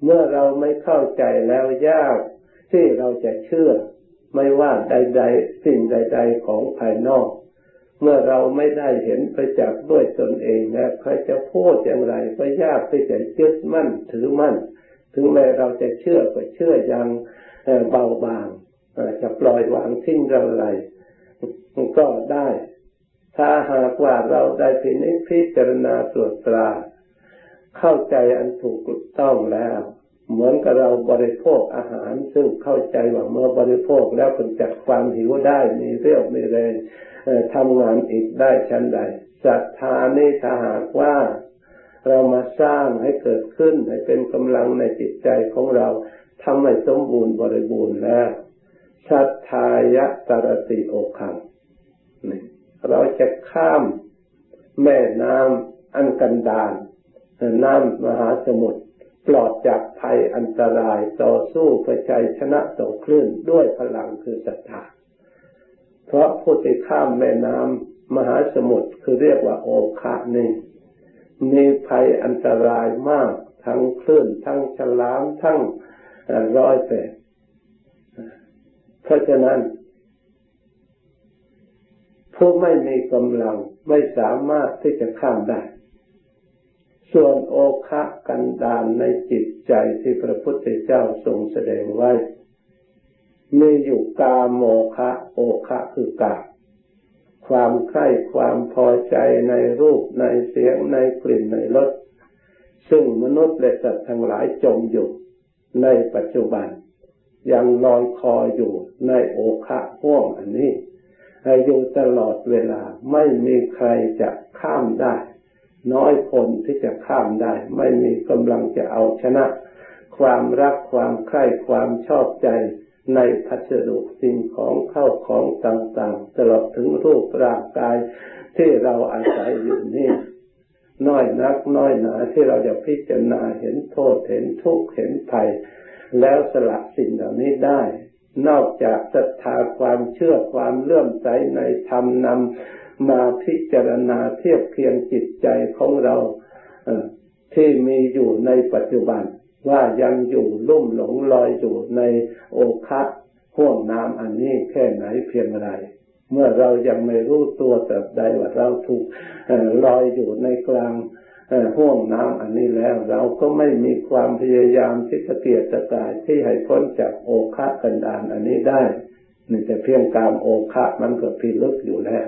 เมื่อเราไม่เข้าใจแล้วยากที่เราจะเชื่อ ไม่ว่าใด ๆ สิ่งใด ๆ ของภายนอก เมื่อเราไม่ได้เห็นประจักษ์ด้วยตนเองแล้วใครจะพูดอย่างไรก็ยากที่จะยึดมั่นถือมั่น ถึงแม้เราจะเชื่อก็เชื่ออย่างเบาบางจะปล่อยวางทิ้งเราอะไรก็ได้ ถ้าหากว่าเราได้พินิจพิจารณาตรวจตรา เข้าใจอันถูกต้องแล้ว เหมือนกับเราบริโภคอาหาร ซึ่งเข้าใจว่าเมื่อบริโภคแล้วคนจัดความหิวได้มีเรี่ยวมีแรงทำงานอีกได้ชั้นใดศรัทธานี่ถ้าหากว่าเรามาสร้างให้เกิดขึ้นให้เป็นกำลังในจิตใจของเราทำให้สมบูรณ์บริบูรณ์แล้วชัตทายะตรติโอคังนี่เราจะข้ามแม่น้ำอันกันดารน้ำมหาสมุทร ปลอดจากภัยอันตรายต่อสู้เพื่อใจชนะต่อคลื่นด้วยพลังคือศรัทธาเพราะผู้ที่ข้ามแม่น้ำมหาสมุทรคือเรียกว่าโอคานี่มีภัยอันตรายมากทั้งคลื่นทั้งฉลามทั้งร้อยแปดเพราะฉะนั้น ผู้ไม่มีกำลังไม่สามารถที่จะข้ามได้ ส่วนโอคะกันดานในจิตใจที่พระพุทธเจ้าทรงแสดงไว้ มีอยู่กาโมคะโอคะคือกาความใคร่ความพอใจในรูปในเสียงในกลิ่นในรสซึ่งมนุษย์และสัตว์ทั้งหลายจมอยู่ในปัจจุบัน ยังลอยคออยู่ในโอคะห่วงอันนี้อยู่ตลอดเวลาไม่มีใครจะข้ามได้ น้อยคนที่จะข้ามได้ ไม่มีกำลังจะเอาชนะ ความรักความใคร่ความชอบใจในพัสดุสิ่งของเข้าของต่างๆ ตลอดถึงรูปร่างกายที่เราอาศัยอยู่นี่น้อยนักน้อยหนาที่เราจะพิจารณาเห็นโทษเห็นทุกข์เห็นภัย แล้วสละสิ่งเหล่านี้ได้ นอกจากศรัทธาความเชื่อความเลื่อมใสในธรรมนำ มาพิจารณาเทียบเคียงจิตใจของเราที่มีอยู่ในปัจจุบัน ว่ายังอยู่ลุ่มหลงลอยอยู่ในโอคะห่วงน้ำอันนี้แค่ไหนเพียงไรเมื่อเรายังไม่รู้ตัวแต่ใดว่าเราถูกลอยอยู่ในกลางห่วงน้ำอันนี้แล้ว เราก็ไม่มีความพยายามที่จะเกียรติกายที่ให้พ้นจากโอคะกันดานอันนี้ได้นี่แต่เพียงกามโอคะมันก็พิลึกอยู่แล้ว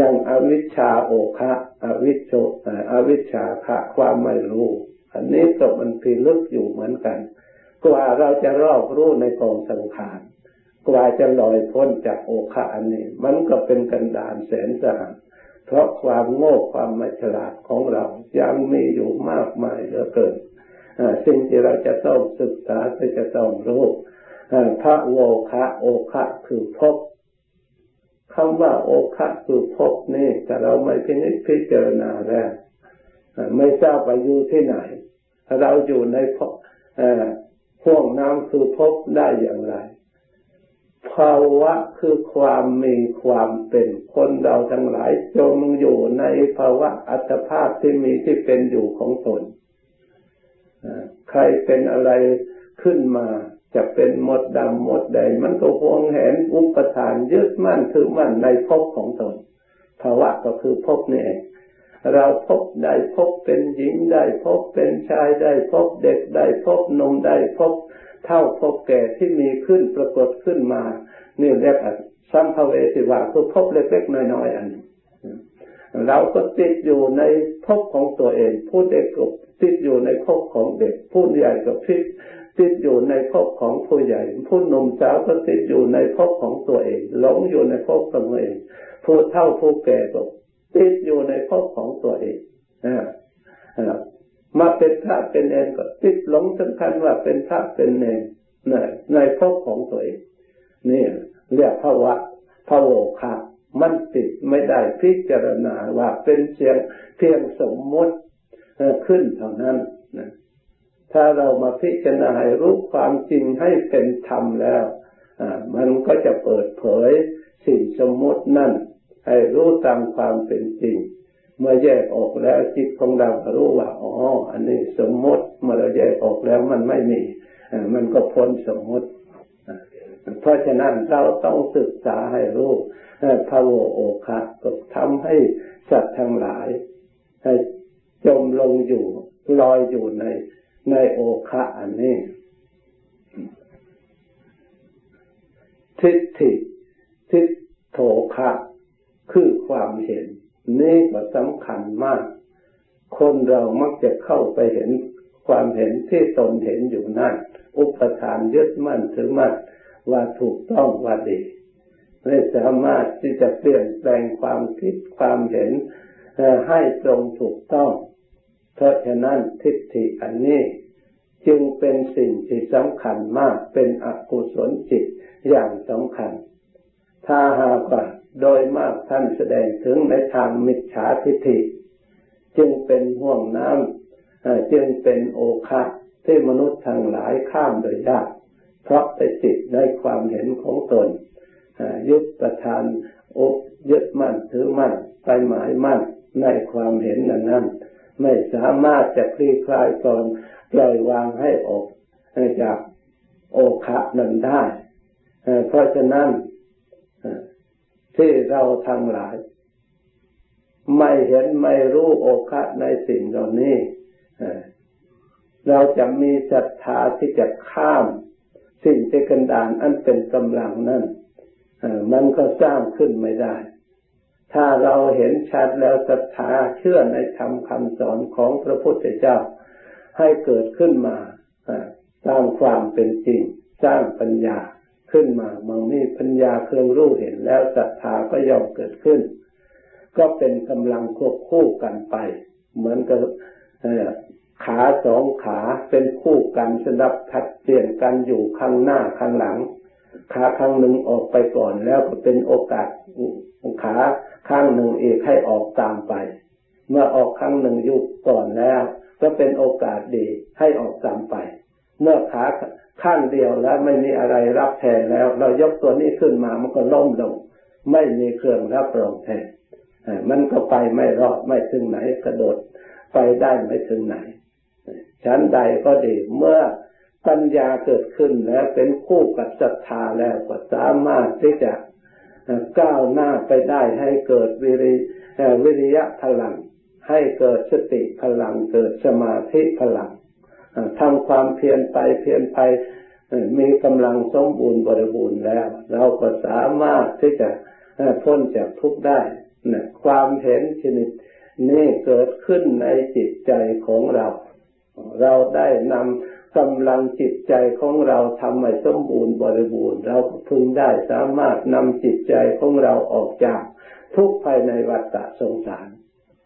ยังอวิชชาโอคะอวิชโชอวิชชาคะความไม่รู้ อันนี้ก็มันพิลึกอยู่เหมือนกัน กว่าเราจะรอบรู้ในกองสังขารกว่าจะลอยพ้นจากโอคะอันนี้ มันก็เป็นกันดานแสนสหัสเพราะความโง่ความไม่ฉลาดของเรายังมีอยู่มากมายเหลือเกินสิ่งที่เราจะต้องศึกษาที่จะต้องรู้พระโอคะโอคะคือพบ คำว่าโอคะคือพบนี่แต่เราไม่พินิจพิจารณาแล้วไม่ทราบว่าอยู่ที่ไหน เราอยู่ในพบห่วงน้ำคือพบได้อย่างไร ภาวะคือความมีความเป็นคนเราทั้งหลายจงอยู่ในภาวะอัตภาพที่มีที่เป็นอยู่ของตนใครเป็นอะไรขึ้นมา จะเป็นหมดดำหมดแดงมันก็หวงแหนอุปทานยึดมั่นถือมั่นในภพของตนภาวะก็คือภพนี่เองเราพบได้พบเป็นหญิงได้พบเป็นชายได้พบเด็กได้พบนมได้พบเท่าพบแก่ที่มีขึ้นปรากฏขึ้นมานี่เรียกสัมภเวสิวาคือพบเล็กๆน้อยๆอันเราก็ติดอยู่ในภพของตัวเองผู้เด็กก็ติดอยู่ในภพของเด็กผู้ใหญ่ก็ติด ติดอยู่ในภพของผู้ใหญ่ ผู้หนุ่มสาวก็ติดอยู่ในภพของตัวเองหลงอยู่ในภพของตัวเองผู้เฒ่าผู้แก่ก็ติดอยู่ในภพของตัวเองมาเป็นพระเป็นเนรก็ติดหลงสำคัญว่าเป็นพระเป็นเนรในภพของตัวเอง นี่เรียกภาวะภาวคะมันติดไม่ได้พิจารณาว่าเป็นเสียงเพียงสมมติขึ้นเท่านั้นนะ ถ้าเรามาพิจารณาให้รู้ความจริงให้เป็นธรรมแล้วมันก็จะเปิดเผยสิ่งสมมตินั่น ให้รู้ตามความเป็นจริง เมื่อแยกออกแล้วจิตของเรารู้ว่าอ๋ออันนี้สมมติเมื่อเราแยกออกแล้วมันไม่มีมันก็พ้นสมมติ เพราะฉะนั้นเราต้องศึกษาให้รู้พระโวโอคะก็ทำให้สัตว์ทั้งหลายให้จมลงอยู่ลอยอยู่ใน ในโอคะอันนี้ ทิฏฐิทิฏโถคะคือความเห็น นี่ก็สำคัญมาก คนเรามักจะเข้าไปเห็นความเห็นที่ตนเห็นอยู่นั่น อุปทานยึดมั่นถือมั่นว่าถูกต้องว่าดีไม่สามารถที่จะเปลี่ยนแปลงความคิดความเห็นให้ตรงถูกต้อง เพราะฉะนั้นทิฏฐิอันนี้จึงเป็นสิ่งที่สำคัญมากเป็นอกุศลจิตอย่างสำคัญ ถ้าหากว่าโดยมากท่านแสดงถึงในทางมิจฉาทิฏฐิ จึงเป็นห่วงน้ำจึงเป็นโอคะที่มนุษย์ทั้งหลายข้ามโดยยากเพราะไปติดในความเห็นของตนยึดประทานอกยึดมั่นถือมั่นไปหมายมั่นในความเห็นนั้นนั้น ไม่สามารถจะคลี่คลายตอนปล่อยวางให้ออกจากโอคะนั้นได้ เพราะฉะนั้นที่เราทั้งหลาย ไม่เห็นไม่รู้โอคะในสิ่งเหล่านี้เราจะมีศรัทธาที่จะข้ามสิ่งที่กันดานอันเป็นกำลังนั่นมันก็สร้างขึ้นไม่ได้ ถ้าเราเห็นชัดแล้วศรัทธาเชื่อในธรรมคำสอนของพระพุทธเจ้าให้เกิดขึ้นมาตามความเป็นจริง สร้างปัญญาขึ้นมาเมื่อมีปัญญาเครื่องรู้เห็นแล้วศรัทธาก็ย่อมเกิดขึ้น ก็เป็นกำลังควบคู่กันไป เหมือนกับขาสองขาเป็นคู่กันสนับถัดเปลี่ยนกันอยู่ข้างหน้าข้างหลัง ขาข้างหนึ่งออกไปก่อนแล้วก็เป็นโอกาส ขาข้างหนึ่งอีกให้ออกตามไป เมื่อออกข้างหนึ่งอยู่ก่อนแล้ว ก็เป็นโอกาสดีให้ออกตามไป เมื่อขาข้างเดียวแล้วไม่มีอะไรรับแทนแล้ว เรายกตัวนี้ขึ้นมามันก็ล้มลง ไม่มีเครื่องรับรองแทนมันก็ไปไม่รอดไม่ถึงไหนกระโดดไปได้ไม่ถึงไหนชั้นใดก็ดีเมื่อปัญญาเกิดขึ้นแล้วเป็นคู่กับศรัทธาแล้วก็สามารถที่จะ ก้าวหน้าไปได้ให้เกิดวิริวิริยะพลัง ให้เกิดสติพลัง เกิดสมาธิพลังทำความเพียรไปเพียรไปมีกำลังสมบูรณ์บริบูรณ์แล้ว เราก็สามารถที่จะพ้นจากทุกข์ได้ความเห็นชนิดนี้เกิดขึ้นในจิตใจของเรา เราได้นำ กำลังจิตใจของเราทำให้สมบูรณ์บริบูรณ์ เราพึงได้สามารถนำจิตใจของเราออกจากทุกภายในวัฏสงสาร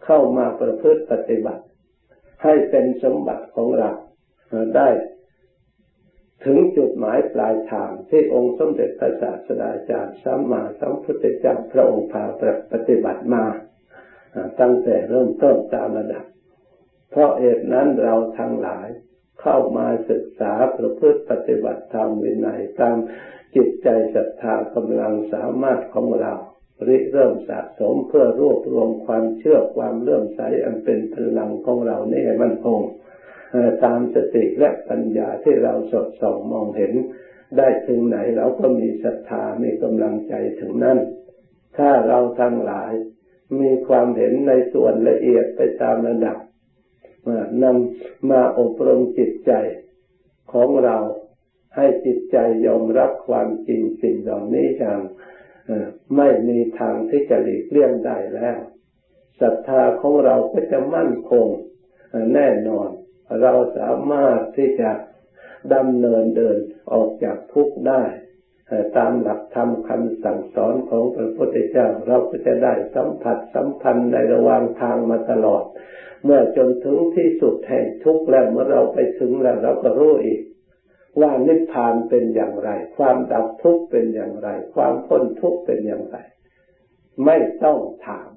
เข้ามาประพฤติปฏิบัติ ให้เป็นสมบัติของเราได้ถึงจุดหมายปลายทางที่องค์สมเด็จพระศาสดาจารย์สัมมาสัมพุทธเจ้าพระองค์พาปฏิบัติมาตั้งแต่เริ่มต้นตามระดับ เพราะเหตุนั้นเราทั้งหลาย เข้ามาศึกษาประพฤติปฏิบัติธรรมวินัยตามจิตใจศรัทธากำลังสามารถของเราริเริ่มสะสมเพื่อรวบรวมความเชื่อความเลื่อมใสอันเป็นพลังของเรานี่ให้มันคงตามสติและปัญญาที่เราสดส่องมองเห็น ได้ถึงไหนเราก็มีศรัทธามีกำลังใจถึงนั้น ถ้าเราทั้งหลายมีความเห็นในส่วนละเอียดไปตามระดับ นำมาอบรมจิตใจของเราให้จิตใจยอมรับความจริงสิ่งเหล่านี้อย่างไม่มีทางที่จะหลีกเลี่ยงได้แล้วศรัทธาของเราก็จะมั่นคงแน่นอน เราสามารถที่จะดำเนินเดินออกจากทุกข์ได้ ตามหลักธรรมคำสั่งสอนของพระพุทธเจ้าเราก็จะได้สัมผัสสัมพันธ์ในระหว่างทางมาตลอด เมื่อจนถึงที่สุดแห่งทุกข์แล้วเมื่อเราไปถึงแล้วเราก็รู้อีกว่านิพพานเป็นอย่างไร ความดับทุกข์เป็นอย่างไร ความพ้นทุกข์เป็นอย่างไร ไม่ต้องถาม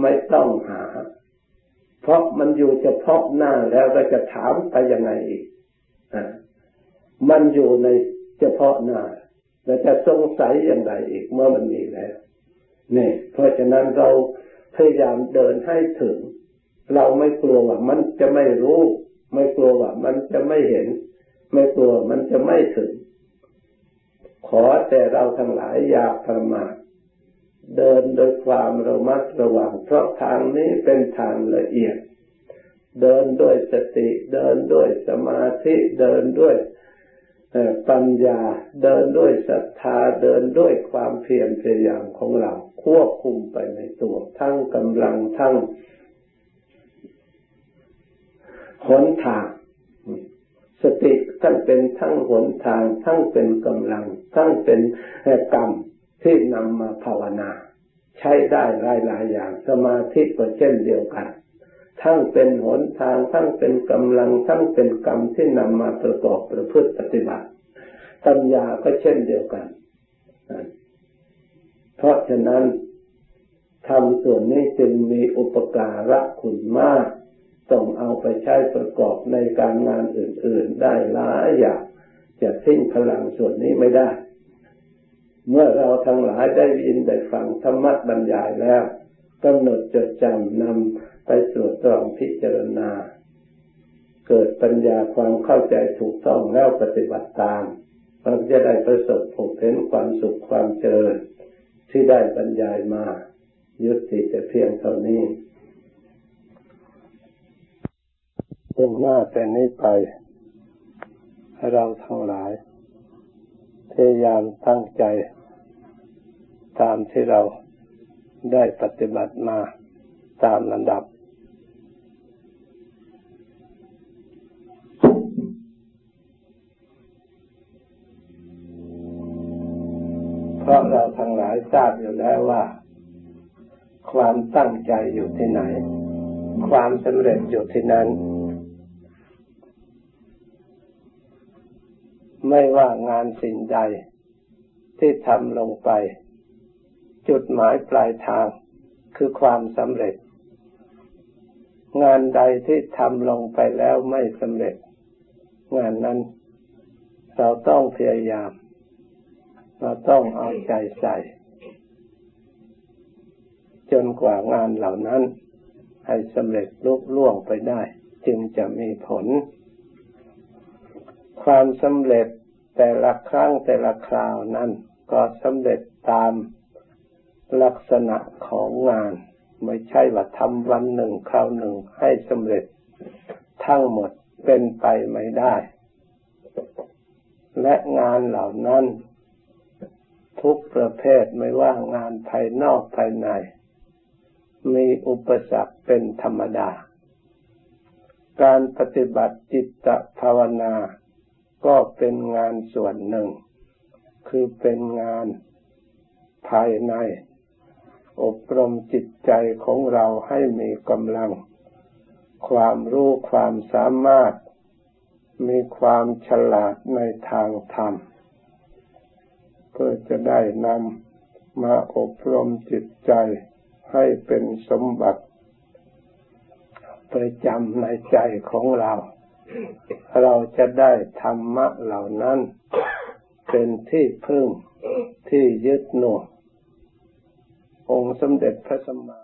ไม่ต้องหา เพราะมันอยู่เฉพาะหน้าแล้วเราจะถามไปยังไงอีกอมันอยู่ในเฉพาะหน้า เราจะสงสัยอย่างไรอีกเมื่อมันมีแล้วนี่เพราะฉะนั้นเราพยายามเดินให้ถึง เราไม่กลัวว่ามันจะไม่รู้ ไม่กลัวว่ามันจะไม่เห็น ไม่กลัวมันจะไม่ถึง ขอแต่เราทั้งหลายอย่าประมาทเดินโดยความระมัดระวังเพราะทางนี้เป็นทางละเอียด เดินด้วยสติ เดินด้วยสมาธิ เดินด้วย ปัญญาเดินด้วยศรัทธาเดินด้วยความเพียรพยายามของเรา ควบคุมไปในตัว ทั้งกำลังทั้งหนทาง สติทั้งเป็นทั้งหนทาง ทั้งเป็นกำลัง ทั้งเป็นกรรมที่นำมาภาวนา ใช้ได้หลายหลายอย่าง สมาธิก็เช่นเดียวกัน ทั้งเป็นหนทาง ทั้งเป็นกำลัง ทั้งเป็นกรรมที่นำมาประกอบประพฤติปฏิบัติ ปัญญาก็เช่นเดียวกัน เพราะฉะนั้นทำส่วนนี้จึงมีอุปการะคุณมาก ต้องเอาไปใช้ประกอบในการงานอื่น ๆ ได้หลายอย่างจะทิ้งพลังส่วนนี้ไม่ได้ เมื่อเราทั้งหลายได้ยินได้ฟังธรรมะบรรยายแล้วกำหนดจดจำนำ ไปสวดตรองพิจารณา เกิดปัญญาความเข้าใจถูกต้องแล้วปฏิบัติตามเราจะได้ประสบผลเห็นความสุขความเจริญที่ได้บรรยายมา ยุติแต่เพียงเท่านี้เป็นหน้าแต่นี้ไป เราทั้งหลาย พยายามตั้งใจ ตามที่เราได้ปฏิบัติมาตามลำดับ ราะเราทั้งหลายทราบอยู่แล้วว่า ความตั้งใจอยู่ที่ไหน ความสำเร็จอยู่ที่นั้น ไม่ว่างานสิ่งใดที่ทำลงไป จุดหมายปลายทางคือความสำเร็จ งานใดที่ทำลงไปแล้วไม่สำเร็จ งานนั้น เราต้องพยายาม เราต้องเอาใจใส่ จนกว่างานเหล่านั้น ให้สำเร็จลุล่วงไปได้ จึงจะมีผล ความสำเร็จแต่ละครั้งแต่ละคราวนั้นก็สำเร็จตามลักษณะของงาน ไม่ใช่ว่าทำวันหนึ่งคราวหนึ่งให้สำเร็จทั้งหมดเป็นไปไม่ได้ และงานเหล่านั้น ทุกประเภทไม่ว่างานภายนอกภายใน มีอุปสรรคเป็นธรรมดา การปฏิบัติจิตภาวนา ก็เป็นงานส่วนหนึ่ง คือเป็นงานภายใน อบรมจิตใจของเราให้มีกำลัง ความรู้ความสามารถ มีความฉลาดในทางธรรม เพื่อจะได้นำมาอบรมจิตใจให้เป็นสมบัติประจำในใจของเรา เราจะได้ธรรมะเหล่านั้น เป็นที่พึ่งที่ยึดหน่วงองค์สมเด็จพระสัมมา